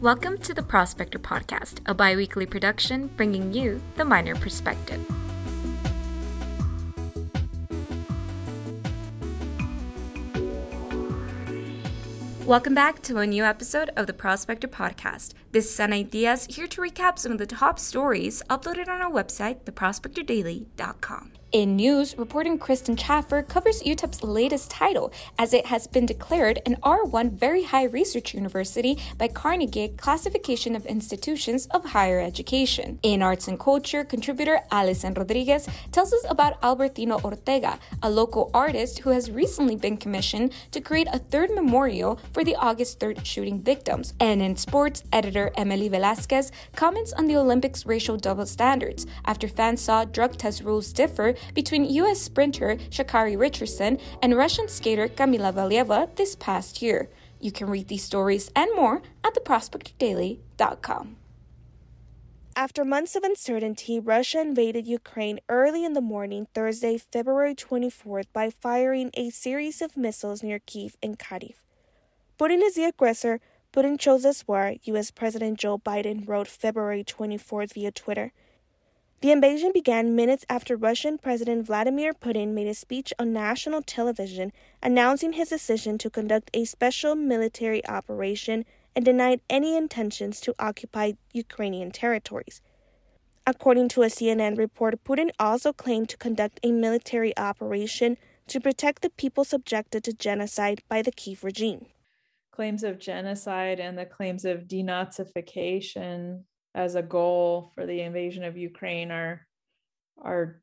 Welcome to the Prospector Podcast, a bi weekly production bringing you the miner perspective. Welcome back to a new episode of the Prospector Podcast. This is Ana Diaz here to recap some of the top stories uploaded on our website, theprospectordaily.com. In news, reporting Kristen Chaffer covers UTEP's latest title as it has been declared an R1 Very High Research University by Carnegie Classification of Institutions of Higher Education. In arts and culture, contributor Alison Rodriguez tells us about Albertino Ortega, a local artist who has recently been commissioned to create a third memorial for the August 3rd shooting victims. And in sports, editor Emily Velasquez comments on the Olympics' racial double standards after fans saw drug test rules differ between U.S. sprinter Sha'Carri Richardson and Russian skater Kamila Valieva this past year. You can read these stories and more at theprospectordaily.com. After months of uncertainty, Russia invaded Ukraine early in the morning, Thursday, February 24th, by firing a series of missiles near Kiev and Kharkiv. Putin is the aggressor. Putin chose this war, U.S. President Joe Biden wrote February 24th via Twitter. The invasion began minutes after Russian President Vladimir Putin made a speech on national television announcing his decision to conduct a special military operation and denied any intentions to occupy Ukrainian territories. According to a CNN report, Putin also claimed to conduct a military operation to protect the people subjected to genocide by the Kiev regime. Claims of genocide and the claims of denazification as a goal for the invasion of Ukraine are are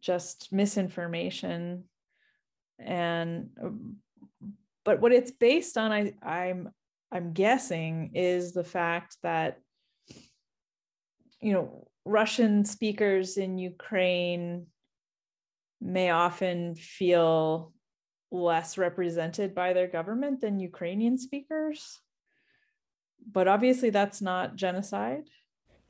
just misinformation and um, but what it's based on I I'm I'm guessing is the fact that you know Russian speakers in Ukraine may often feel less represented by their government than Ukrainian speakers. But obviously, that's not genocide.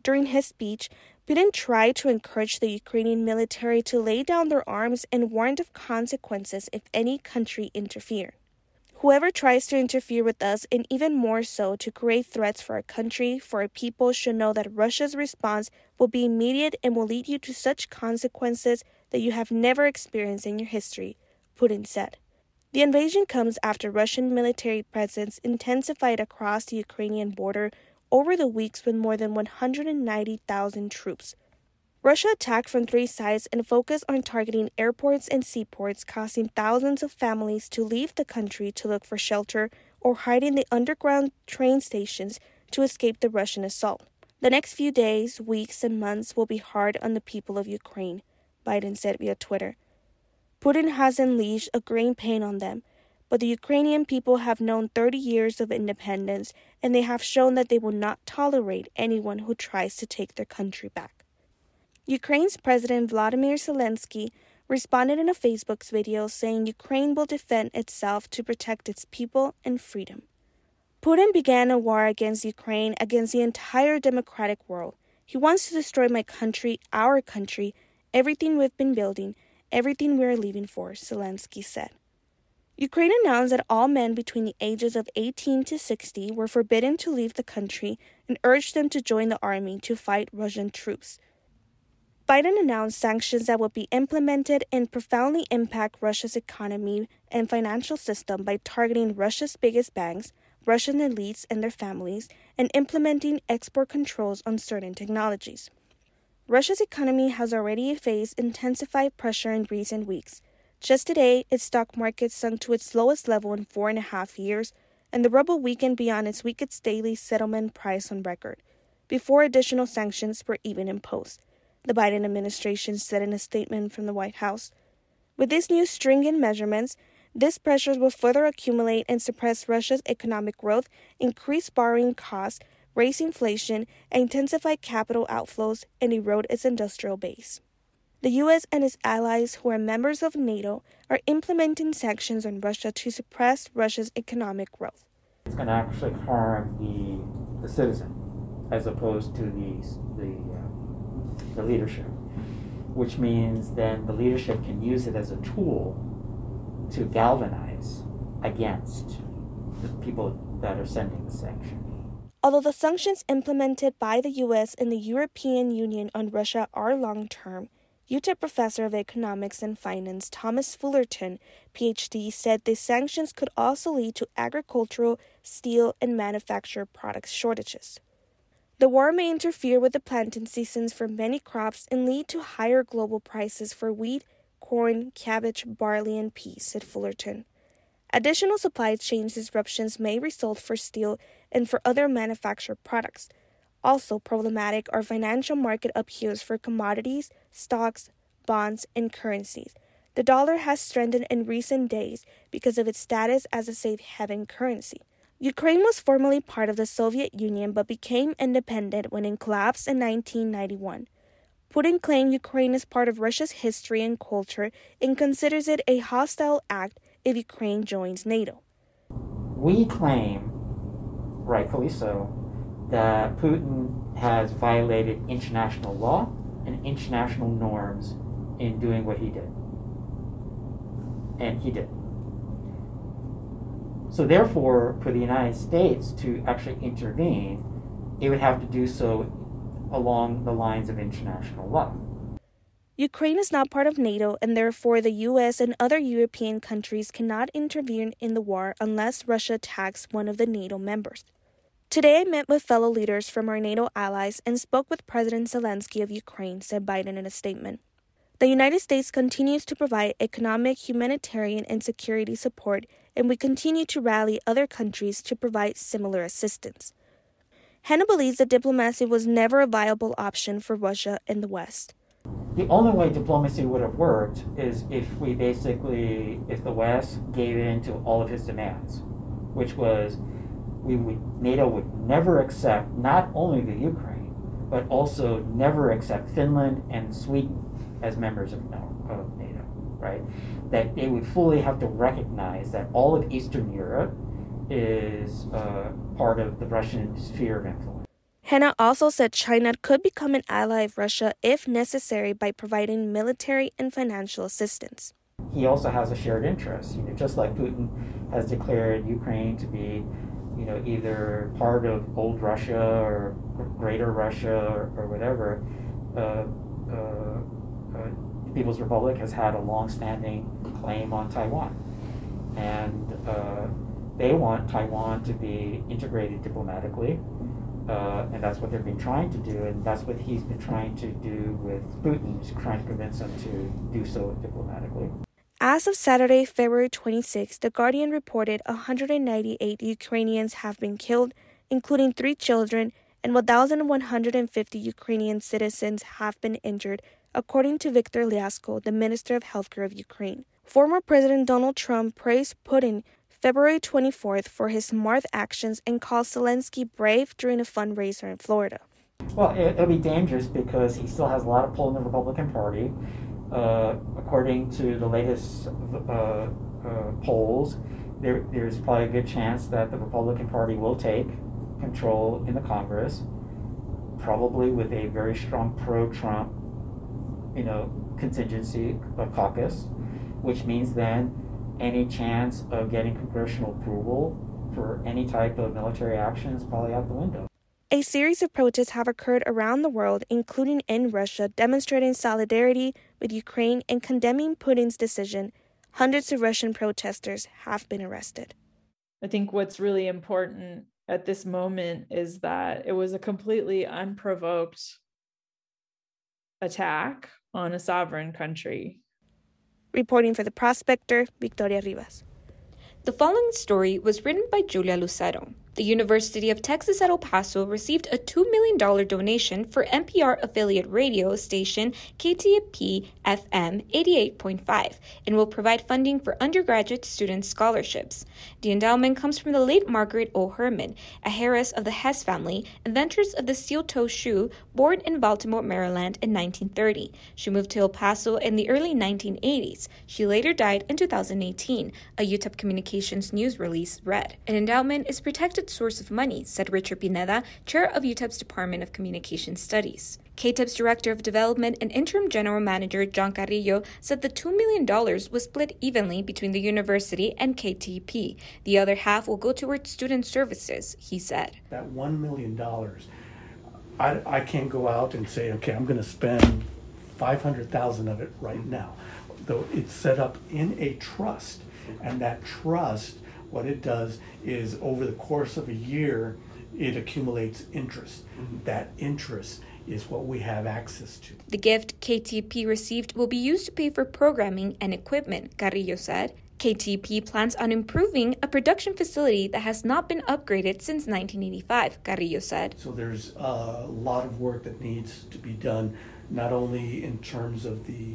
During his speech, Putin tried to encourage the Ukrainian military to lay down their arms and warned of consequences if any country interfered. Whoever tries to interfere with us, and even more so to create threats for our country, for our people, should know that Russia's response will be immediate and will lead you to such consequences that you have never experienced in your history, Putin said. The invasion comes after Russian military presence intensified across the Ukrainian border over the weeks with more than 190,000 troops. Russia attacked from three sides and focused on targeting airports and seaports, causing thousands of families to leave the country to look for shelter or hide in the underground train stations to escape the Russian assault. The next few days, weeks, and months will be hard on the people of Ukraine, Biden said via Twitter. Putin has unleashed a growing pain on them, but the Ukrainian people have known 30 years of independence and they have shown that they will not tolerate anyone who tries to take their country back. Ukraine's President Vladimir Zelensky responded in a Facebook video saying Ukraine will defend itself to protect its people and freedom. Putin began a war against Ukraine, against the entire democratic world. He wants to destroy my country, our country, everything we've been building, everything we're leaving for, Zelensky said. Ukraine announced that all men between the ages of 18 to 60 were forbidden to leave the country and urged them to join the army to fight Russian troops. Biden announced sanctions that would be implemented and profoundly impact Russia's economy and financial system by targeting Russia's biggest banks, Russian elites and their families, and implementing export controls on certain technologies. Russia's economy has already faced intensified pressure in recent weeks just today, its stock market sunk to its lowest level in four and a half years, and the ruble weakened beyond its weakest daily settlement price on record, before additional sanctions were even imposed, the Biden administration said in a statement from the White House. With these new stringent measurements, these pressures will further accumulate and suppress Russia's economic growth, increase borrowing costs, raise inflation, intensify capital outflows, and erode its industrial base. The US and its allies, who are members of NATO, are implementing sanctions on Russia to suppress Russia's economic growth. It's going to actually harm the, the citizen as opposed to the, the, uh, the leadership. which means then the leadership can use it as a tool to galvanize against the people that are sending the sanction. Although the sanctions implemented by the US and the European Union on Russia are long term, UTEP professor of economics and finance Thomas Fullerton, PhD, said the sanctions could also lead to agricultural, steel, and manufactured products shortages. The war may interfere with the planting seasons for many crops and lead to higher global prices for wheat, corn, cabbage, barley, and peas, said Fullerton. Additional supply chain disruptions may result for steel and for other manufactured products. Also problematic are financial market upheavals for commodities, stocks, bonds, and currencies. The dollar has strengthened in recent days because of its status as a safe haven currency. Ukraine was formerly part of the Soviet Union but became independent when it collapsed in 1991. Putin claimed Ukraine is part of Russia's history and culture and considers it a hostile act if Ukraine joins NATO. We claim, rightfully so, that Putin has violated international law and international norms in doing what he did. And he did. So, therefore, for the United States to actually intervene, it would have to do so along the lines of international law. Ukraine is not part of NATO, and therefore the US and other European countries cannot intervene in the war unless Russia attacks one of the NATO members. Today, I met with fellow leaders from our NATO allies and spoke with President Zelensky of Ukraine, said Biden in a statement. The United States continues to provide economic, humanitarian, and security support and we continue to rally other countries to provide similar assistance. Hannah believes that diplomacy was never a viable option for Russia and the West. The only way diplomacy would have worked is if we basically, if the West gave in to all of his demands, which was we would, NATO would never accept not only the Ukraine, but also never accept Finland and Sweden as members of NATO, right? that they would fully have to recognize that all of Eastern Europe is uh, part of the Russian sphere of influence. Hanna also said China could become an ally of Russia if necessary by providing military and financial assistance. He also has a shared interest, you know, just like Putin has declared Ukraine to be, you know, either part of old Russia or greater Russia or, or whatever. Uh, uh, uh People's Republic has had a long-standing claim on Taiwan, and uh, they want Taiwan to be integrated diplomatically, uh, and that's what they've been trying to do, and that's what he's been trying to do with Putin, trying to convince him to do so diplomatically. As of Saturday, February 26, The Guardian reported 198 Ukrainians have been killed, including three children, and 1,150 Ukrainian citizens have been injured according to Viktor Lyashko, the Minister of Healthcare of Ukraine. Former President Donald Trump praised Putin February 24th for his smart actions and called Zelensky brave during a fundraiser in Florida. Well, it, will be dangerous because he still has a lot of pull in the Republican Party. Uh, according to the latest uh, uh, polls, there, there's probably a good chance that the Republican Party will take control in the Congress, probably with a very strong pro Trump you know, contingency caucus, which means then any chance of getting congressional approval for any type of military action is probably out the window. A series of protests have occurred around the world, including in Russia, demonstrating solidarity with Ukraine and condemning Putin's decision. Hundreds of Russian protesters have been arrested. I think what's really important at this moment is that it was a completely unprovoked attack on a sovereign country. Reporting for The Prospector, Victoria Rivas. The following story was written by Julia Lucero. The University of Texas at El Paso received a $2 million donation for NPR affiliate radio station KTEP FM 88.5 and will provide funding for undergraduate student scholarships. The endowment comes from the late Margaret O. Herman, a heiress of the Hess family, inventors of the steel toe shoe, born in Baltimore, Maryland in 1930. She moved to El Paso in the early 1980s. She later died in 2018, a UTEP Communications news release read. An endowment is protected source of money, said Richard Pineda, chair of UTEP's Department of Communication Studies. KTEP's Director of Development and Interim General Manager John Carrillo said the $2 million was split evenly between the university and KTEP. The other half will go towards student services, he said. That $1 million, I, I can't go out and say, okay, I'm going to spend 500,000 of it right now. Though it's set up in a trust, and that trust, what it does is over the course of a year, it accumulates interest. Mm-hmm. That interest is what we have access to. The gift KTEP received will be used to pay for programming and equipment, Carrillo said. KTEP plans on improving a production facility that has not been upgraded since 1985, Carrillo said. So there's a lot of work that needs to be done, not only in terms of the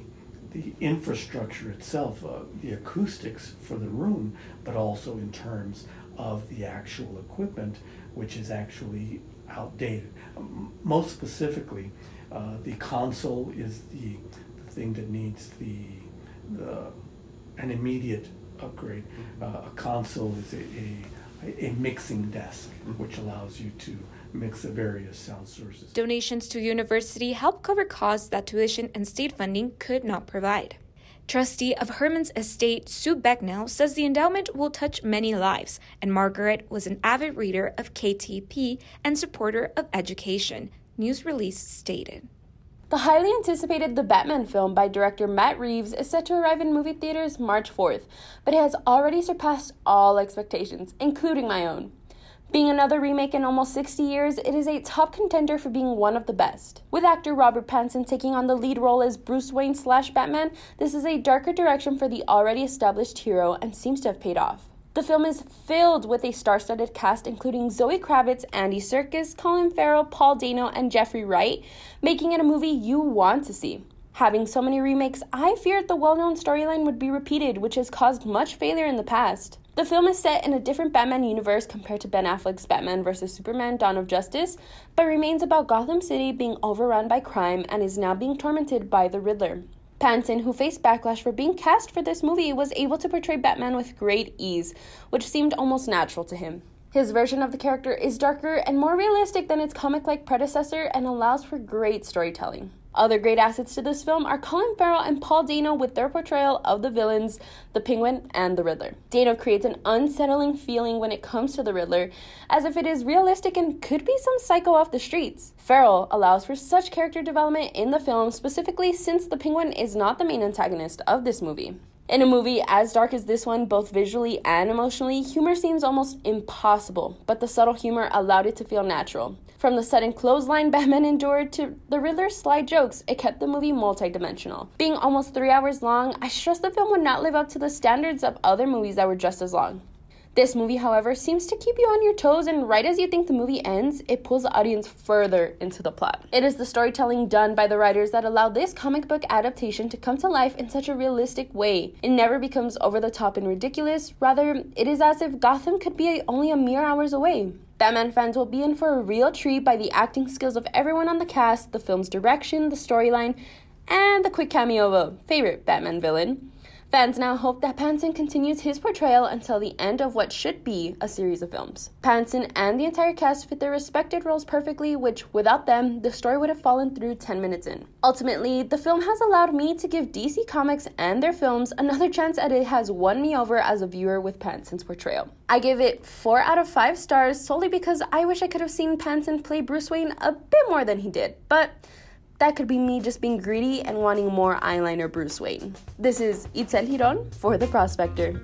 the infrastructure itself, uh, the acoustics for the room, but also in terms of the actual equipment, which is actually outdated. Um, most specifically, uh, the console is the, the, thing that needs the, the an immediate upgrade. Mm-hmm. Uh, a console is a, a, a mixing desk, mm-hmm. which allows you to mix the various sound sources. Donations to university help cover costs that tuition and state funding could not provide. Trustee of Herman's estate, Sue Becknell, says the endowment will touch many lives, and Margaret was an avid reader of KTEP and supporter of education. News release stated. The highly anticipated The Batman film by director Matt Reeves is set to arrive in movie theaters March 4th, but it has already surpassed all expectations, including my own. Being another remake in almost 60 years, it is a top contender for being one of the best. With actor Robert Pattinson taking on the lead role as Bruce Wayne slash Batman, this is a darker direction for the already established hero and seems to have paid off. The film is filled with a star studded cast, including Zoe Kravitz, Andy Serkis, Colin Farrell, Paul Dano, and Jeffrey Wright, making it a movie you want to see. Having so many remakes, I feared the well known storyline would be repeated, which has caused much failure in the past. The film is set in a different Batman universe compared to Ben Affleck's Batman vs. Superman Dawn of Justice, but remains about Gotham City being overrun by crime and is now being tormented by the Riddler. Pattinson, who faced backlash for being cast for this movie, was able to portray Batman with great ease, which seemed almost natural to him. His version of the character is darker and more realistic than its comic like predecessor and allows for great storytelling. Other great assets to this film are Colin Farrell and Paul Dano with their portrayal of the villains, the Penguin and the Riddler. Dano creates an unsettling feeling when it comes to the Riddler, as if it is realistic and could be some psycho off the streets. Farrell allows for such character development in the film, specifically since the Penguin is not the main antagonist of this movie. In a movie as dark as this one, both visually and emotionally, humor seems almost impossible, but the subtle humor allowed it to feel natural. From the sudden clothesline Batman endured to the Riddler's sly jokes, it kept the movie multidimensional. Being almost three hours long, I stressed the film would not live up to the standards of other movies that were just as long. This movie, however, seems to keep you on your toes, and right as you think the movie ends, it pulls the audience further into the plot. It is the storytelling done by the writers that allow this comic book adaptation to come to life in such a realistic way. It never becomes over the top and ridiculous, rather, it is as if Gotham could be only a mere hours away. Batman fans will be in for a real treat by the acting skills of everyone on the cast, the film's direction, the storyline, and the quick cameo of a favorite Batman villain. Fans now hope that Pattinson continues his portrayal until the end of what should be a series of films. Pattinson and the entire cast fit their respected roles perfectly, which without them, the story would have fallen through 10 minutes in. Ultimately, the film has allowed me to give DC Comics and their films another chance at it has won me over as a viewer with Pattinson's portrayal. I give it 4 out of 5 stars solely because I wish I could have seen Pattinson play Bruce Wayne a bit more than he did, but that could be me just being greedy and wanting more eyeliner Bruce Wayne. This is Itzel Giron for The Prospector.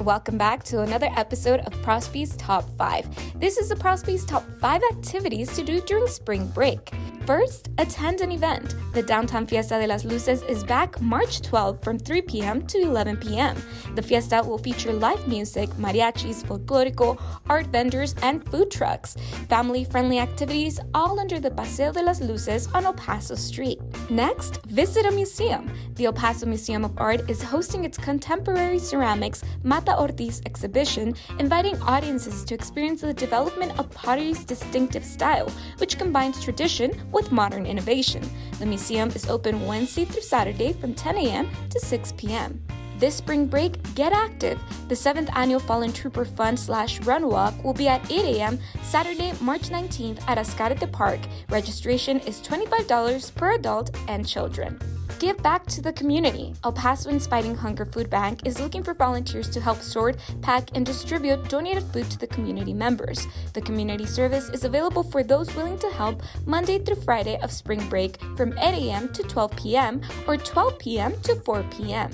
Welcome back to another episode of Prospe's Top 5. This is the Prospe's Top 5 activities to do during spring break. First, attend an event. The Downtown Fiesta de las Luces is back March 12 from 3 p.m. to 11 p.m. The fiesta will feature live music, mariachis, folclorico, art vendors, and food trucks. Family friendly activities all under the Paseo de las Luces on El Paso Street. Next, visit a museum. The El Paso Museum of Art is hosting its contemporary ceramics Mata Ortiz exhibition, inviting audiences to experience the development of pottery's distinctive style, which combines tradition with modern innovation. The museum is open Wednesday through Saturday from 10 a.m. to 6 p.m. This spring break, get active. The 7th annual Fallen Trooper Fun slash Run Walk will be at 8 a.m. Saturday, March 19th at Ascarate Park. Registration is $25 per adult and children. Give back to the community. El Pasoans Fighting Hunger Food Bank is looking for volunteers to help sort, pack, and distribute donated food to the community members. The community service is available for those willing to help Monday through Friday of spring break from 8 a.m. to 12 p.m. or 12 p.m. to 4 p.m.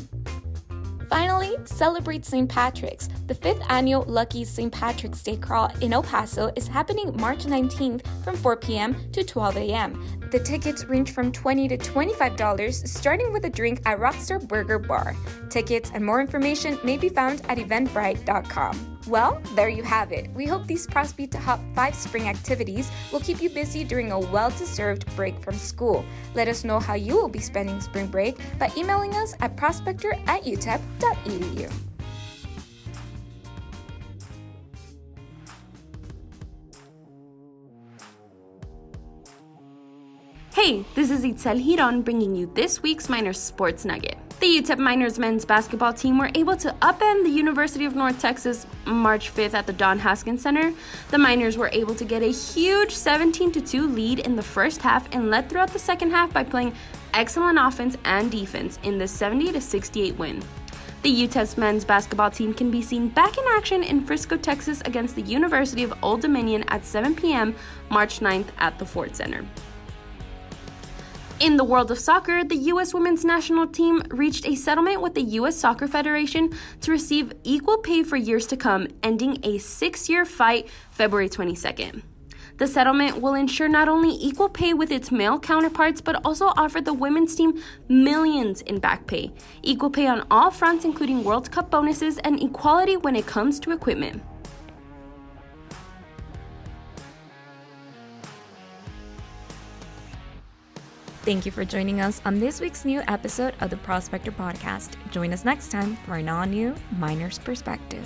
Finally, celebrate St. Patrick's. The fifth annual Lucky St. Patrick's Day Crawl in El Paso is happening March 19th from 4 p.m. to 12 a.m. The tickets range from 20 to $25, starting with a drink at Rockstar Burger Bar. Tickets and more information may be found at eventbrite.com. Well, there you have it. We hope these Prosby Top 5 spring activities will keep you busy during a well deserved break from school. Let us know how you will be spending spring break by emailing us at prospector at utep.edu. Hey, this is Itzel Giron bringing you this week's minor Sports Nugget. The UTEP Miners men's basketball team were able to upend the University of North Texas March 5th at the Don Haskins Center. The Miners were able to get a huge 17 2 lead in the first half and led throughout the second half by playing excellent offense and defense in the 70 68 win. The UTEP's men's basketball team can be seen back in action in Frisco, Texas against the University of Old Dominion at 7 p.m. March 9th at the Ford Center. In the world of soccer, the U.S. women's national team reached a settlement with the U.S. Soccer Federation to receive equal pay for years to come, ending a six year fight February 22nd. The settlement will ensure not only equal pay with its male counterparts, but also offer the women's team millions in back pay, equal pay on all fronts, including World Cup bonuses, and equality when it comes to equipment. Thank you for joining us on this week's new episode of the Prospector Podcast. Join us next time for an all new Miner's Perspective.